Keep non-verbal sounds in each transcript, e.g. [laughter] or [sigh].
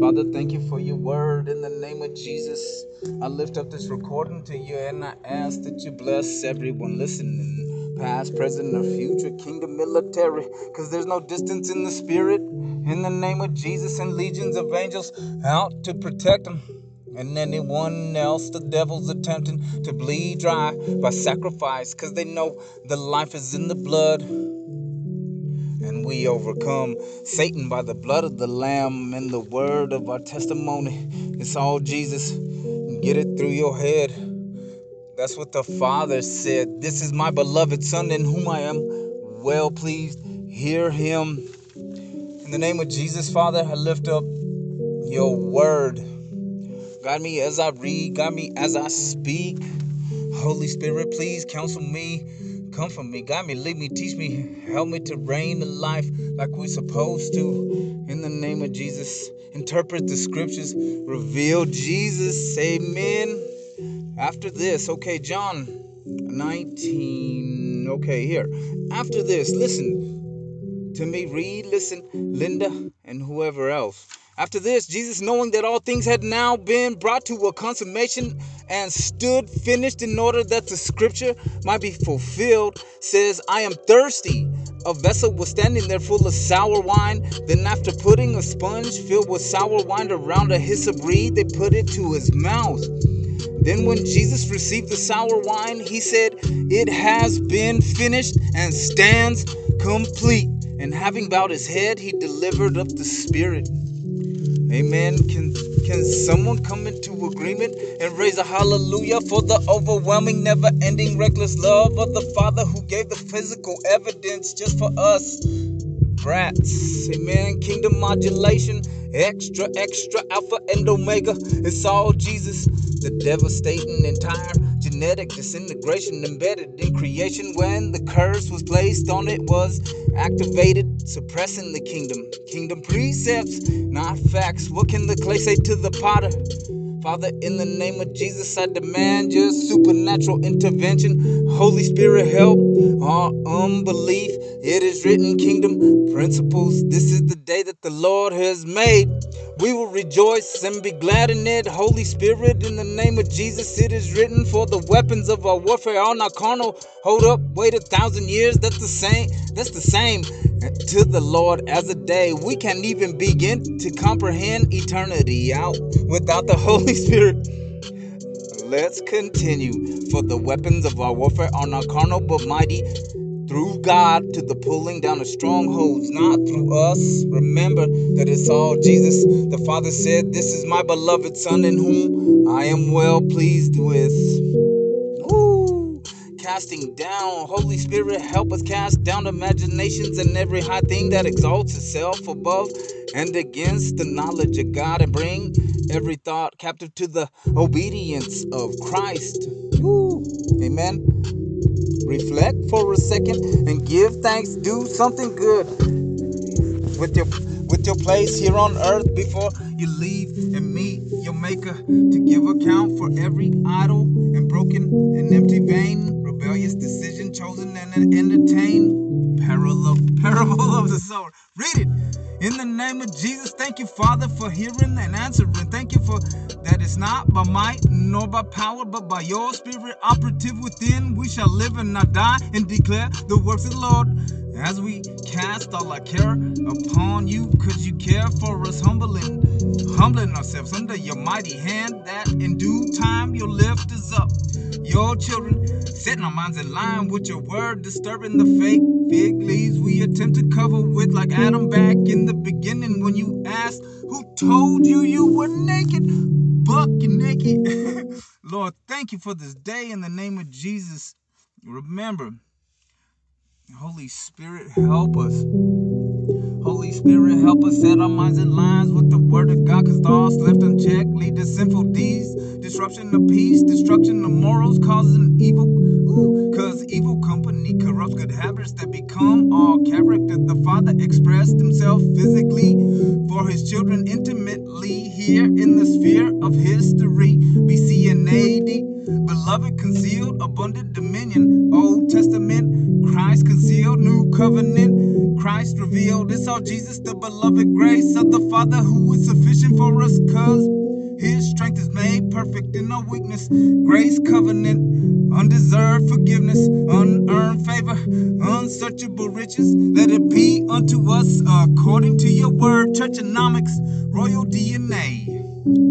Father, thank you for your word in the name of Jesus. I lift up this recording to you and I ask that you bless everyone listening, past, present, or future, kingdom military, because there's no distance in the spirit. In the name of Jesus and legions of angels out to protect them. And anyone else the devil's attempting to bleed dry by sacrifice, because they know the life is in the blood we overcome Satan by the blood of the Lamb and the word of our testimony. It's all Jesus. Get it through your head. That's what the Father said. This is my beloved Son in whom I am well pleased. Hear him. In the name of Jesus, Father, I lift up your word. Guide me as I read, guide me as I speak. Holy Spirit, please counsel me Comfort me, guide me, lead me, teach me, help me to reign in life like we're supposed to. In the name of Jesus, interpret the scriptures, reveal Jesus. Amen. After this, okay, John 19. Okay, here. After this, listen to me, read, listen, Linda, and whoever else. After this, Jesus, knowing that all things had now been brought to a consummation and stood finished in order that the scripture might be fulfilled, says, I am thirsty. A vessel was standing there full of sour wine. Then, after putting a sponge filled with sour wine around a hyssop reed, they put it to his mouth. Then, when Jesus received the sour wine, he said, It has been finished and stands complete. And having bowed his head, he delivered up the Spirit. Amen. Can can someone come into agreement and raise a hallelujah for the overwhelming, never-ending, reckless love of the Father who gave the physical evidence just for us? Brats. Amen. Kingdom modulation. Extra, extra, alpha and omega. It's all Jesus. The devastating entire genetic disintegration embedded in creation when the curse was placed on it was activated, suppressing the kingdom. Kingdom precepts, not facts. What can the clay say to the potter? Father, in the name of Jesus, I demand your supernatural intervention. Holy Spirit, help our unbelief. It is written, kingdom principles. This is the day that the Lord has made. We will rejoice and be glad in it. Holy Spirit, in the name of Jesus, it is written, for the weapons of our warfare are not carnal. Hold up, wait a thousand years. That's the same. That's the same to the Lord as a day. We can't even begin to comprehend eternity out without the [laughs] Holy Spirit. Let's continue. For the weapons of our warfare are not carnal but mighty through God to the pulling down of strongholds, not through us. Remember that it's all Jesus. The Father said, This is my beloved Son in whom I am well pleased with casting down. Holy Spirit, help us cast down imaginations and every high thing that exalts itself above and against the knowledge of God and bring every thought captive to the obedience of Christ. Woo. Amen. Reflect for a second and give thanks. Do something good with your with your place here on earth before you leave and meet your maker to give account for every idle and broken and empty vain rebellious decision chosen and entertained. Parallel, [laughs] parable of the sower. Read it. In the name of Jesus, thank you, Father, for hearing and answering. Thank you for that it's not by might nor by power, but by your spirit operative within. We shall live and not die and declare the works of the Lord. As we cast all our care upon you, could you care for us, humbling, humbling ourselves under your mighty hand, that in due time you'll lift us up. Your children, setting our minds in line with your word, disturbing the fake fig leaves we attempt to cover with, like Adam back in the beginning when you asked, Who told you you were naked? Buck naked. [laughs] Lord, thank you for this day in the name of Jesus. Remember, Holy Spirit, help us. Holy Spirit, help us set our minds in lines with the word of God, cause thoughts left unchecked lead to sinful deeds, disruption of peace, destruction of morals, causing evil. Ooh, cause evil company corrupts good habits that become all character. The Father expressed himself physically for his children intimately here in the sphere of history. BC and AD, beloved concealed, abundant dominion, Old Testament, Christ concealed, New Covenant. Christ revealed. It's all Jesus, the beloved grace of the Father who is sufficient for us, cause his strength is made perfect in our weakness. Grace covenant, undeserved forgiveness, unearned favor, unsearchable riches. Let it be unto us according to your word. Churchonomics, royal DNA.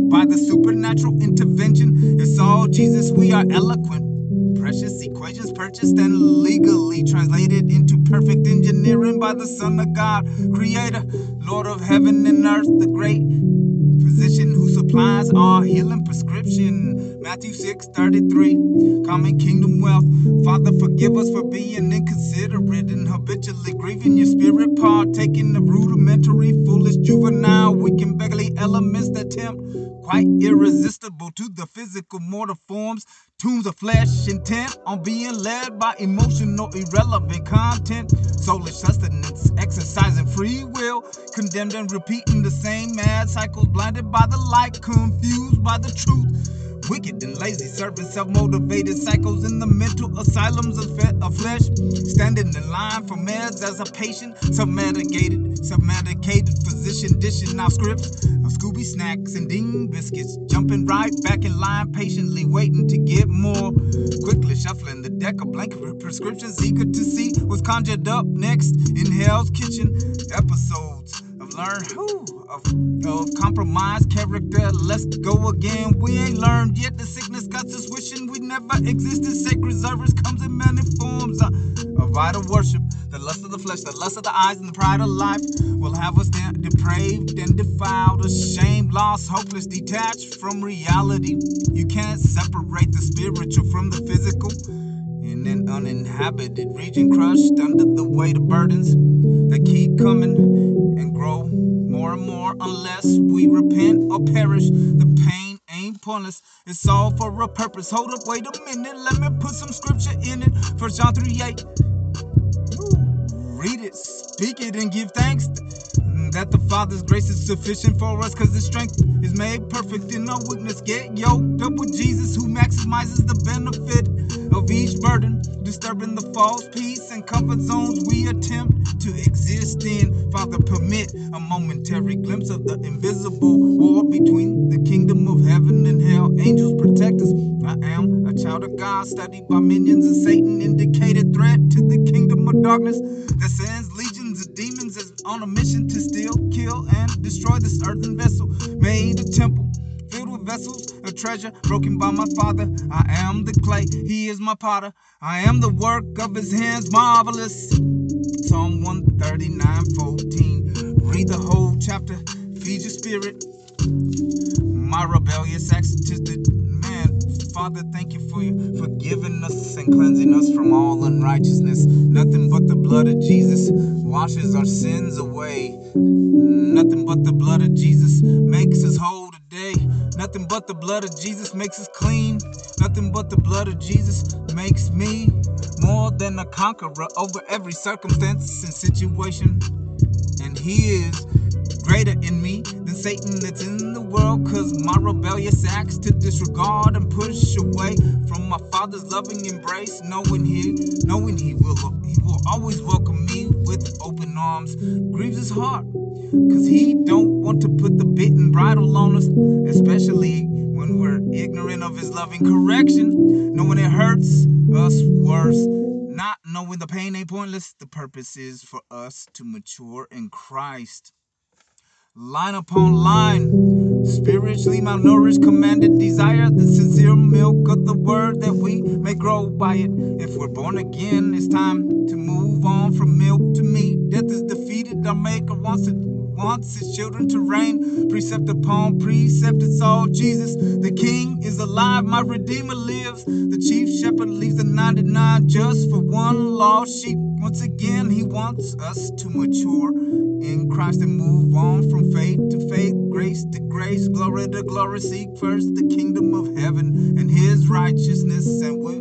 By the supernatural intervention, it's all Jesus. We are eloquent precious equations purchased and legally translated into perfect engineering by the Son of God, Creator, Lord of heaven and earth, the great physician who supplies our healing prescription. Matthew 6 33. Common kingdom wealth. Father, forgive us for being inconsiderate and habitually grieving your spirit, partaking of rudimentary, foolish, juvenile, weak, and beggarly elements that tempt quite irresistible to the physical mortal forms Tombs of flesh intent on being led by emotional, irrelevant content. Soulish sustenance, exercising free will. Condemned and repeating the same mad cycles. Blinded by the light, confused by the truth. Wicked and lazy, serving self-motivated cycles in the mental asylums of, of flesh. Standing in line for meds as a patient, self-medicated, self-medicated physician dishing out scripts of Scooby snacks and ding biscuits. Jumping right back in line, patiently waiting to get more. Quickly shuffling the deck of blanket prescriptions, eager to see what's conjured up next in Hell's Kitchen episodes of Learn Who of, of compromise character. Let's go again. We ain't learned yet. The sickness got us wishing we never existed. Sacred service comes in many forms. Uh, a vital worship, the lust of the flesh, the lust of the eyes, and the pride of life will have us depraved and defiled, ashamed, lost, hopeless, detached from reality. You can't separate the spiritual from the physical. In an uninhabited region, crushed under the weight of burdens that keep coming and grow more and more unless we repent or perish. The pain ain't pointless, it's all for a purpose. Hold up, wait a minute, let me put some scripture in it. First John 3 8. Read it, speak it, and give thanks that the Father's grace is sufficient for us, cause His strength is made perfect in our weakness. Get yoked up with Jesus, who maximizes the benefit of each burden, disturbing the false peace and comfort zones we attempt to exist in. Father, permit a momentary glimpse of the invisible war between the kingdom of heaven and hell. Angels protect us. I am a child of God, studied by minions and Satan, indicated threat to the kingdom of darkness that legions of demons as on a mission to steal, kill, and destroy this earthen vessel made a temple filled with vessels of treasure broken by my father. I am the clay, he is my potter. I am the work of his hands, marvelous. Psalm 139 14. Read the whole chapter, feed your spirit. My rebellious acts to the. Father, thank you for forgiving us and cleansing us from all unrighteousness. Nothing but the blood of Jesus washes our sins away. Nothing but the blood of Jesus makes us whole today. Nothing but the blood of Jesus makes us clean. Nothing but the blood of Jesus makes me more than a conqueror over every circumstance and situation. And He is greater in me Satan that's in the world. Cause my rebellious acts to disregard and push away from my father's loving embrace, knowing he knowing he will he will always welcome me with open arms, grieves his heart. Cause he don't want to put the bit and bridle on us, especially when we're ignorant of his loving correction, knowing it hurts us worse. Not knowing the pain ain't pointless, the purpose is for us to mature in Christ. Line upon line, spiritually malnourished, commanded desire the sincere milk of the word that we may grow by it. If we're born again, it's time to move on from milk to meat. Death is defeated, our maker wants it wants his children to reign. Precept upon precept, it's all Jesus. The King is alive, my Redeemer lives. The chief shepherd leaves the 99 just for one lost sheep. Once again, he wants us to mature in Christ and move on from faith to faith, grace to grace, glory to glory. Seek first the kingdom of heaven and his righteousness, and we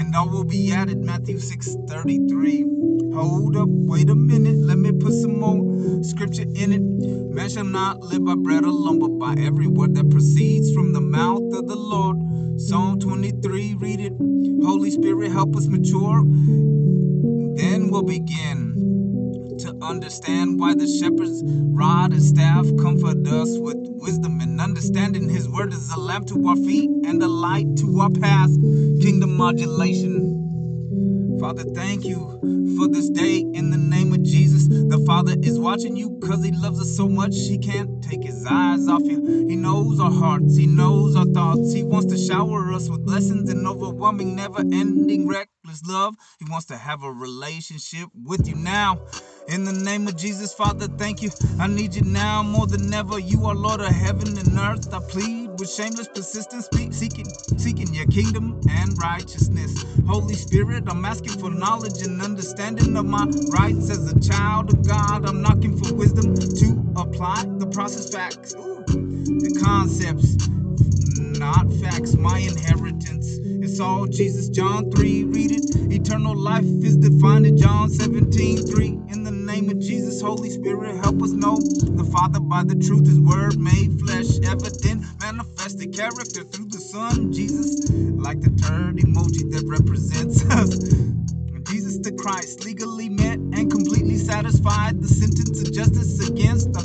and all will be added. Matthew 6 33. Hold up, wait a minute, let me put some more scripture in it. Man shall not live by bread alone, but by every word that proceeds from the mouth of the Lord. Psalm 23, read it. Holy Spirit, help us mature. Then we'll begin to understand why the shepherd's rod and staff comfort us with wisdom and understanding. His word is a lamp to our feet and a light to our path. Kingdom modulation. Father, thank you for this day in the name of Jesus. The Father is watching you because He loves us so much. He can't take His eyes off you. He knows our hearts, He knows our thoughts. He wants to shower us with blessings and overwhelming, never ending, reckless love. He wants to have a relationship with you now. In the name of Jesus, Father, thank you. I need you now more than ever. You are Lord of heaven and earth. I plead with shameless persistence, seeking, seeking your kingdom and righteousness. Holy Spirit, I'm asking for knowledge and understanding of my rights as a child of God. I'm knocking for wisdom to apply the process facts, the concepts, not facts, my inheritance. It's all Jesus. John 3, read it. Eternal life is defined in John 17, 3. In name of Jesus, Holy Spirit, help us know the Father by the truth, His word made flesh, evident, manifested character through the Son, Jesus, like the third emoji that represents [laughs] us. Jesus the Christ legally met and completely satisfied the sentence of justice against the,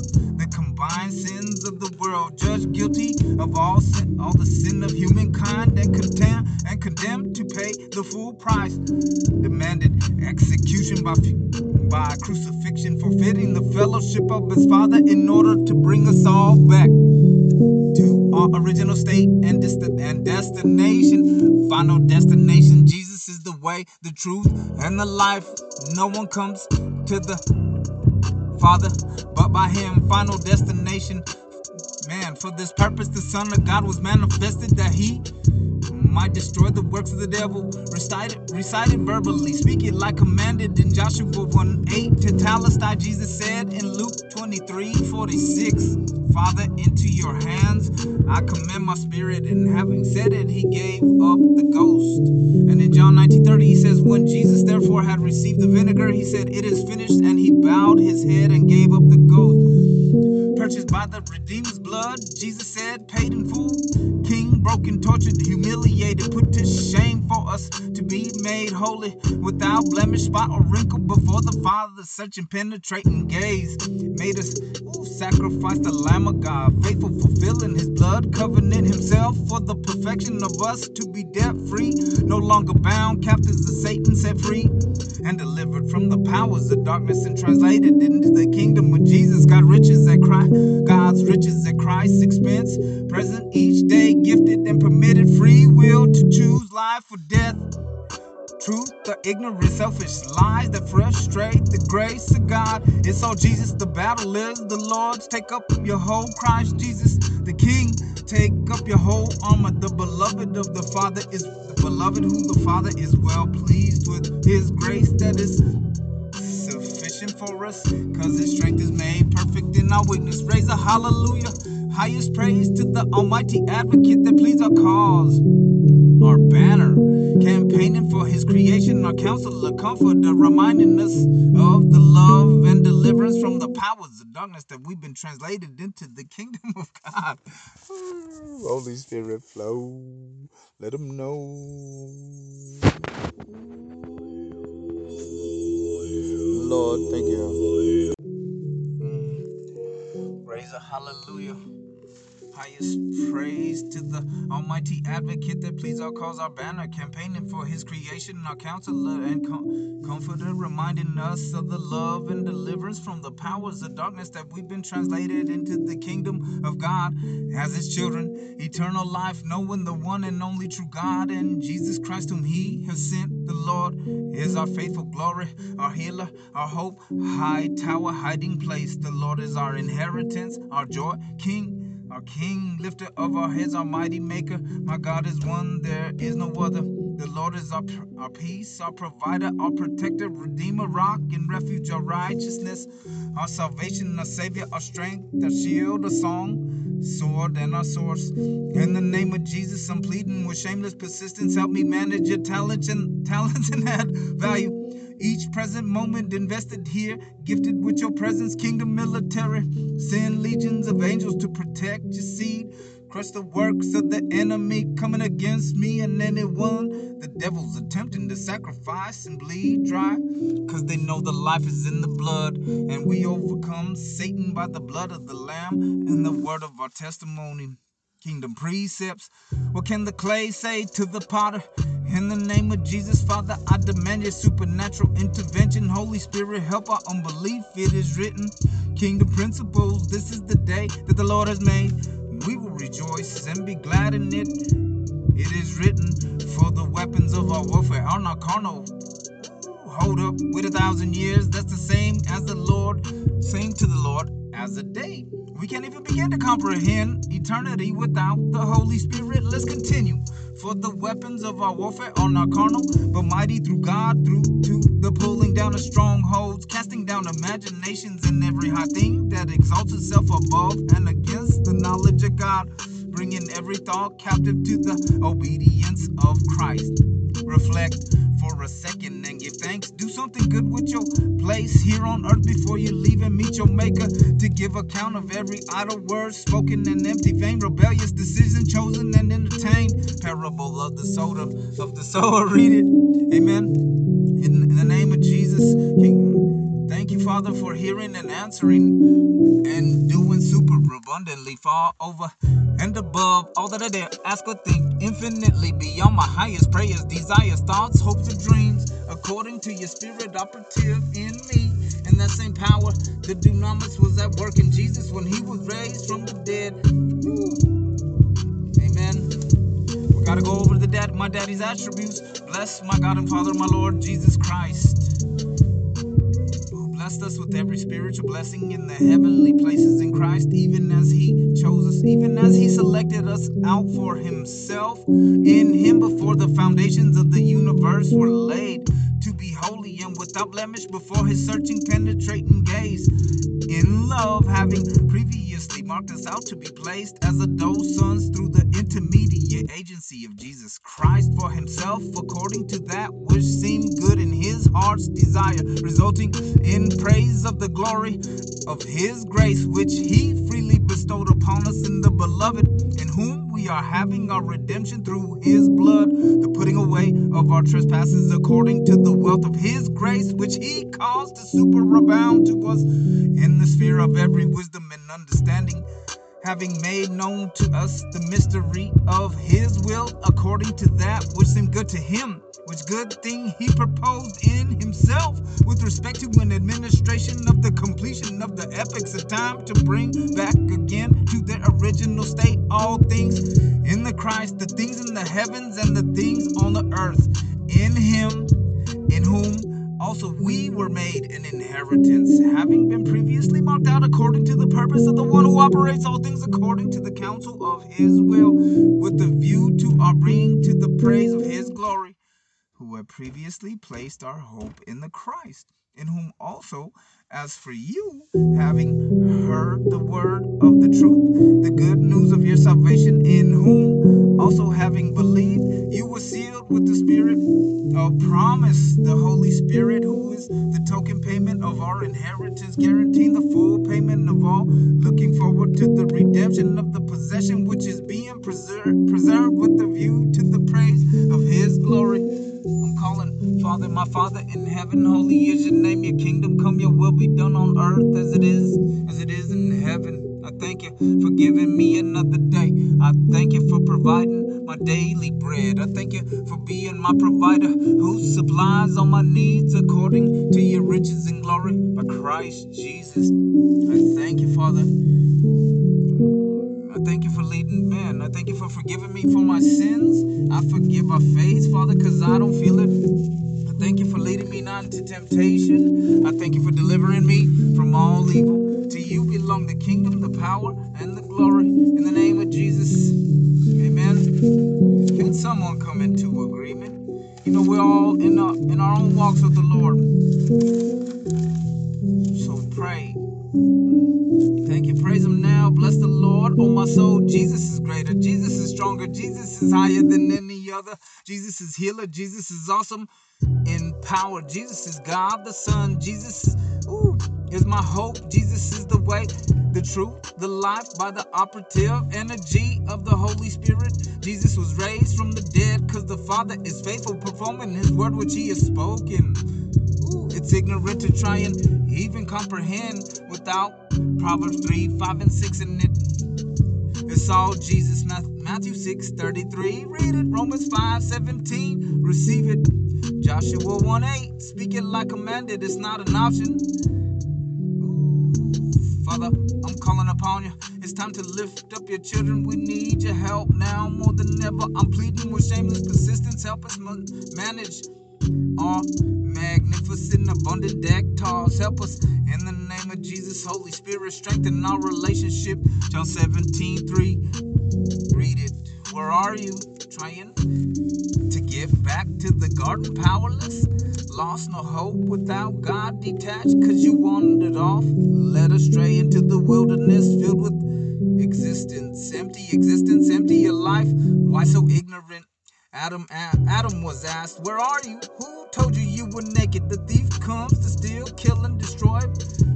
sins of the world, judged guilty of all sin, all the sin of humankind, and condemned and condemned to pay the full price, demanded execution by by crucifixion, forfeiting the fellowship of his Father in order to bring us all back to our original state and, and destination, final destination. Jesus is the way, the truth, and the life. No one comes to the Father but by Him. Final destination. Man, for this purpose, the Son of God was manifested that He might destroy the works of the devil. Recite it, recite it verbally, speak it like commanded in Joshua 1 8. Tetelestai, Jesus said in Luke 23 46. Father, into your hands I commend my spirit. And having said it, he gave up the ghost. And in John 19 30, he says, When Jesus therefore had received the vinegar, he said, It is finished. And he bowed his head and gave up the ghost. Purchased by the Redeemer's blood, Jesus said, paid in full broken, tortured, humiliated, put to shame for us to be made holy without blemish, spot, or wrinkle before the Father. Such penetrating gaze made us ooh, sacrifice the Lamb of God, faithful, fulfilling His blood covenant Himself for the perfection of us to be debt free, no longer bound, captives of Satan set free and delivered from the powers of darkness and translated into the kingdom of Jesus. God riches God's riches at Christ's expense, present each day, gifted and permitted free will to choose life or death. Truth, the ignorant, selfish lies that frustrate the grace of God. It's all Jesus, the battle is the Lord's. Take up your whole Christ Jesus, the King. Take up your whole armor. The beloved of the Father is the beloved who the Father is well pleased with. His grace that is for us, cause His strength is made perfect in our weakness. Raise a hallelujah. Highest praise to the Almighty Advocate that pleads our cause. Our banner, campaigning for His creation, our counselor, comforter, reminding us of the love and deliverance from the powers of darkness that we've been translated into the kingdom of God. Holy Spirit, flow. Let them know. Lord, thank you. Mm. Praise a hallelujah. Highest praise to the Almighty Advocate that pleads our cause, our banner, campaigning for His creation, our counselor and com- comforter, reminding us of the love and deliverance from the powers of darkness that we've been translated into the kingdom of God as His children. Eternal life, knowing the one and only true God and Jesus Christ, whom He has sent. The Lord is our faithful glory, our healer, our hope, high tower, hiding place. The Lord is our inheritance, our joy, King our King, lifter of our heads, our mighty maker. My God is one, there is no other. The Lord is our, our peace, our provider, our protector, redeemer, rock and refuge, our righteousness, our salvation, our savior, our strength, our shield, our song, sword, and our source. In the name of Jesus, I'm pleading with shameless persistence. Help me manage your talents and [laughs] talents and add value. Each present moment invested here, gifted with your presence, kingdom military. Send legions of angels to protect your seed. Crush the works of the enemy coming against me and anyone. The devil's attempting to sacrifice and bleed dry. Cause they know the life is in the blood. And we overcome Satan by the blood of the Lamb and the word of our testimony. Kingdom precepts. What can the clay say to the potter? In the name of Jesus, Father, I demand your supernatural intervention. Holy Spirit, help our unbelief. It is written, Kingdom principles. This is the day that the Lord has made. We will rejoice and be glad in it. It is written, For the weapons of our warfare are not carnal. Hold up, with a thousand years, that's the same as the Lord, same to the Lord as a day. We can't even begin to comprehend eternity without the Holy Spirit. Let's continue. For the weapons of our warfare are not carnal, but mighty through God, through to the pulling down of strongholds, casting down imaginations and every high thing that exalts itself above and against the knowledge of God, bringing every thought captive to the obedience of Christ. Reflect for a second thanks. Do something good with your place here on earth before you leave and meet your maker. To give account of every idle word spoken and empty vain, rebellious decision chosen and entertained. Parable of the soda of the sower. Read it. Amen. In, in the name of Jesus, King, Father, for hearing and answering and doing super abundantly far over and above all that I dare ask or think, infinitely beyond my highest prayers, desires, thoughts, hopes, and dreams, according to your spirit operative in me. And that same power, the dunamis was at work in Jesus when he was raised from the dead. Amen. We gotta go over the dad, my daddy's attributes. Bless my God and Father, my Lord Jesus Christ blessed us with every spiritual blessing in the heavenly places in Christ, even as He chose us, even as He selected us out for Himself. In Him, before the foundations of the universe were laid, to be holy and without blemish before His searching, penetrating gaze. In love, having previously marked us out to be placed as adult sons through the intermediate agency of Jesus Christ for Himself, according to that which seemed heart's desire, resulting in praise of the glory of his grace, which he freely bestowed upon us in the beloved, in whom we are having our redemption through his blood, the putting away of our trespasses according to the wealth of his grace, which he caused to superabound to us in the sphere of every wisdom and understanding having made known to us the mystery of his will according to that which seemed good to him which good thing he proposed in himself with respect to an administration of the completion of the epochs of time to bring back again to their original state all things in the Christ, the things in the heavens and the things on the earth, in him, in whom also we were made an inheritance, having been previously marked out according to the purpose of the one who operates all things according to the counsel of his will, with the view to our bringing to the praise of his glory who had previously placed our hope in the Christ, in whom also, as for you, having heard the word of the truth, the good news of your salvation, in whom also having believed, you were sealed with the Spirit of promise, the Holy Spirit, who is the token payment of our inheritance, guaranteeing the full payment of all, looking forward to the redemption of the possession which is being preserved, preserved with the view to the praise of His glory. I'm calling, Father, my Father in heaven, holy is your name, your kingdom come, your will be done on earth as it is, as it is in heaven. Thank you for giving me another day. I thank you for providing my daily bread. I thank you for being my provider who supplies all my needs according to your riches and glory by Christ Jesus. I thank you, Father. I thank you for leading men. I thank you for forgiving me for my sins. I forgive my faith, Father, because I don't feel it. I thank you for leading me not into temptation. I thank you for delivering me from all evil. Belong the kingdom, the power, and the glory. In the name of Jesus. Amen. Can someone come into agreement? You know, we're all in our, in our own walks with the Lord. So pray. Thank you. Praise Him now. Bless the Lord oh my soul. Jesus is greater. Jesus is stronger. Jesus is higher than any other. Jesus is healer. Jesus is awesome in power. Jesus is God the Son. Jesus ooh, is my hope. Jesus is the way, the truth, the life by the operative energy of the Holy Spirit. Jesus was raised from the dead because the Father is faithful, performing his word which he has spoken. It's ignorant to try and even comprehend without Proverbs 3, 5, and 6 in it. It's all Jesus. Matthew 6, 33. Read it. Romans 5, 17. Receive it. Joshua 1 8, speak it like commanded, it's not an option. Father, I'm calling upon you. It's time to lift up your children. We need your help now more than ever. I'm pleading with shameless persistence. Help us manage our magnificent, abundant deck toss. Help us in the name of Jesus. Holy Spirit, strengthen our relationship. John 17 3. Read it. Where are you? Trying to give back to the garden powerless? Lost no hope without God detached because you wandered off, led astray into the wilderness filled with existence. Empty existence, empty your life. Why so ignorant? Adam Adam was asked, Where are you? Who told you you were naked? The thief comes to steal, kill, and destroy.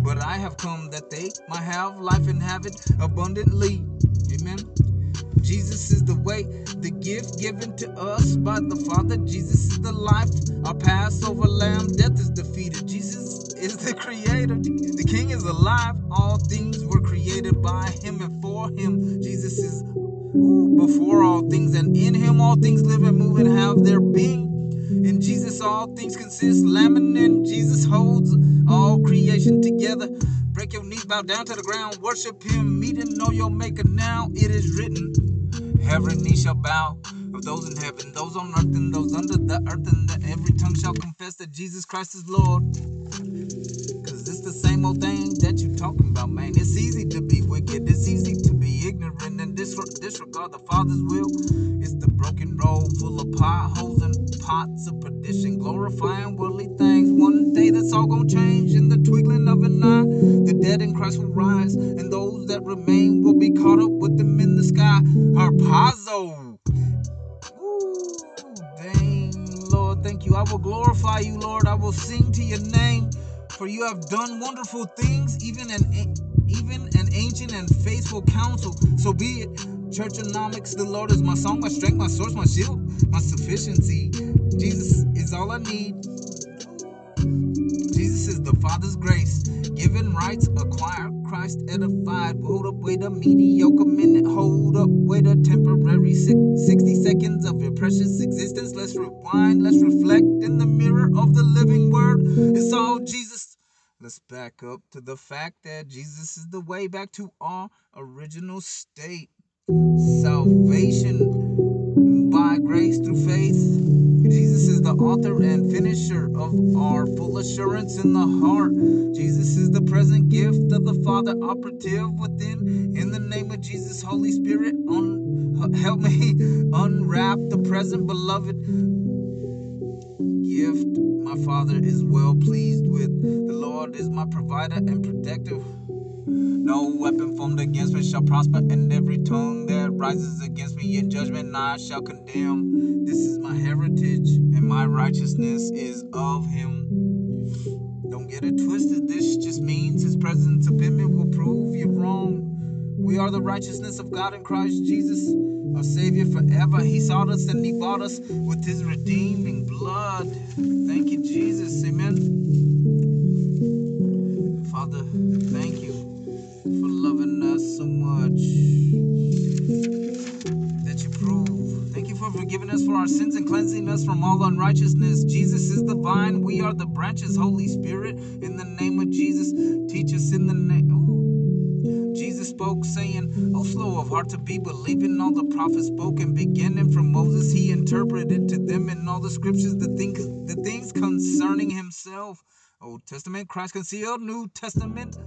But I have come that they might have life and have it abundantly. Amen. Jesus is the way, the gift given to us by the Father. Jesus is the life, our Passover lamb. Death is defeated. Jesus is the creator. The King is alive. All things were created by him and for him. Jesus is before all things, and in him all things live and move and have their being. In Jesus, all things consist. Lambing in Jesus holds all creation together. Break your knees, bow down to the ground, worship Him, meet and know your Maker now. It is written. Every knee shall bow of those in heaven, those on earth, and those under the earth, and that every tongue shall confess that Jesus Christ is Lord. Cause it's the same old thing that you're talking about, man. It's easy to be wicked, it's easy to be ignorant and disregard the Father's will. It's the broken road full of potholes pots of perdition, glorifying worldly things. One day that's all gonna change in the twinkling of an eye. The dead in Christ will rise, and those that remain will be caught up with them in the sky. Harpazo. Ooh, dang, Lord, thank you. I will glorify you, Lord. I will sing to your name, for you have done wonderful things, even an even an ancient and faithful counsel. So be it. Churchonomics, the Lord is my song, my strength, my source, my shield, my sufficiency. Jesus is all I need. Jesus is the Father's grace. Given rights, acquire Christ edified. Hold up, wait a mediocre minute. Hold up, wait a temporary 60 seconds of your precious existence. Let's rewind, let's reflect in the mirror of the living word. It's all Jesus. Let's back up to the fact that Jesus is the way back to our original state. Salvation grace through faith. Jesus is the author and finisher of our full assurance in the heart. Jesus is the present gift of the Father operative within. In the name of Jesus, Holy Spirit, un- help me [laughs] unwrap the present beloved gift my Father is well pleased with. The Lord is my provider and protector. No weapon formed against me shall prosper, and every tongue that rises against me in judgment I shall condemn. This is my heritage, and my righteousness is of him. Don't get it twisted, this just means his presence upon me will prove you wrong. We are the righteousness of God in Christ Jesus, our Savior forever. He sought us and He bought us with His redeeming blood. Thank you, Jesus. Amen. Father, thank you loving us so much that you prove. Thank you for forgiving us for our sins and cleansing us from all unrighteousness. Jesus is the vine, we are the branches. Holy Spirit, in the name of Jesus, teach us in the name. Jesus spoke, saying, Oh, slow of heart to be believing all the prophets spoken, beginning from Moses, he interpreted to them in all the scriptures the things, the things concerning himself. Old Testament, Christ concealed, New Testament,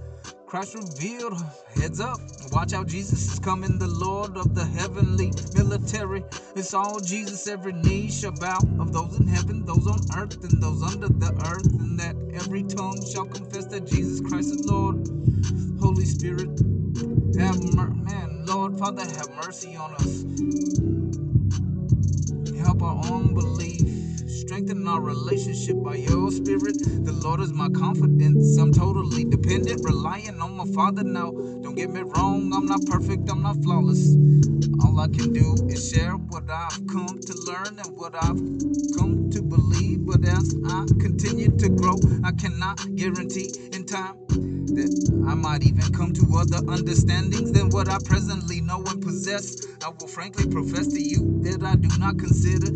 Christ revealed. Heads up, watch out, Jesus is coming, the Lord of the heavenly military. It's all Jesus, every knee shall bow of those in heaven, those on earth, and those under the earth, and that every tongue shall confess that Jesus Christ is Lord. Holy Spirit, Have man, Lord Father, have mercy on us. Help our unbelief. Strengthen our relationship by your spirit. The Lord is my confidence. I'm totally dependent, relying on my Father now. Don't get me wrong, I'm not perfect, I'm not flawless. All I can do is share what I've come to learn and what I've come to believe. But as I continue to grow, I cannot guarantee in time that I might even come to other understandings than what I presently know and possess. I will frankly profess to you that I do not consider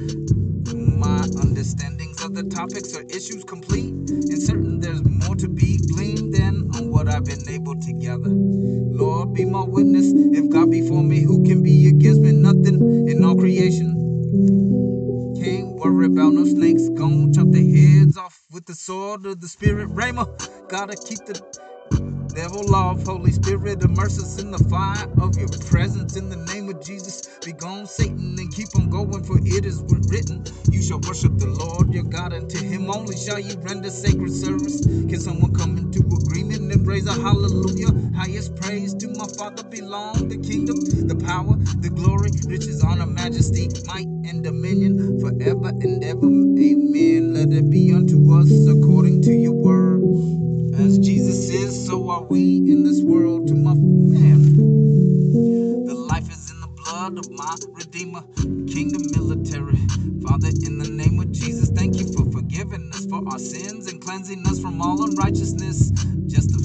my understandings of the topics or issues complete. And certain there's more to be gleaned than on what I've been able to gather. Lord, be my witness. If God be for me, who can be against me? Nothing in all creation. Can't worry about no snakes. Gonna chop their heads off with the sword of the spirit. Rhema, gotta keep the devil off. Holy Spirit, immerse us in the fire of your presence. In the name of Jesus, be gone, Satan, and keep on going. For it is written, You shall worship the Lord your God, and to him only shall you render sacred service. Can someone come into agreement and raise a hallelujah? Highest praise to my Father belong the kingdom, the power, the glory, riches, honor, majesty, might, and dominion forever and ever. Amen. Let it be we in this world. To my man, the life is in the blood of my Redeemer, Kingdom military. Father, in the name of Jesus, thank you for forgiving us for our sins and cleansing us from all unrighteousness. Just a,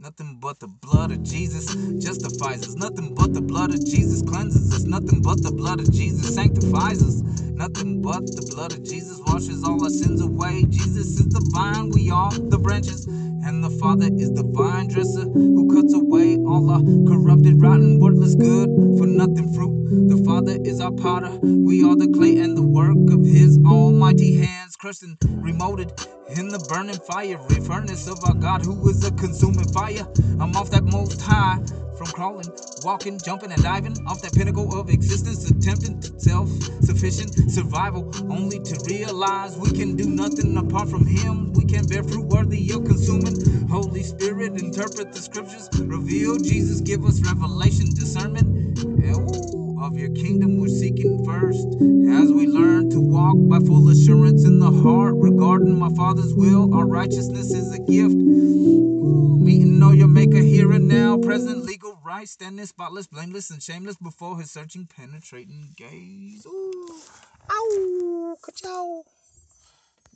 nothing but the blood of Jesus justifies us. Nothing but the blood of Jesus cleanses us. Nothing but the blood of Jesus sanctifies us. Nothing but the blood of Jesus washes all our sins away. Jesus is the vine, we are the branches. And the Father is the vine dresser who cuts away all our corrupted, rotten, worthless, good for nothing fruit. The Father is our potter. We are the clay and the work of His almighty hands, crushed and remolded in the burning fiery furnace of our God, who is a consuming fire. I'm off that most high. From crawling, walking, jumping, and diving off that pinnacle of existence, attempting self sufficient survival, only to realize we can do nothing apart from Him. We can bear fruit worthy of consuming. Holy Spirit, interpret the scriptures, reveal Jesus, give us revelation, discernment. Of your kingdom we're seeking first as we learn to walk by full assurance in the heart regarding my father's will. Our righteousness is a gift. Meeting know your maker here and now. Present legal right standing spotless blameless and shameless before his searching penetrating gaze. Ooh. Ow, ka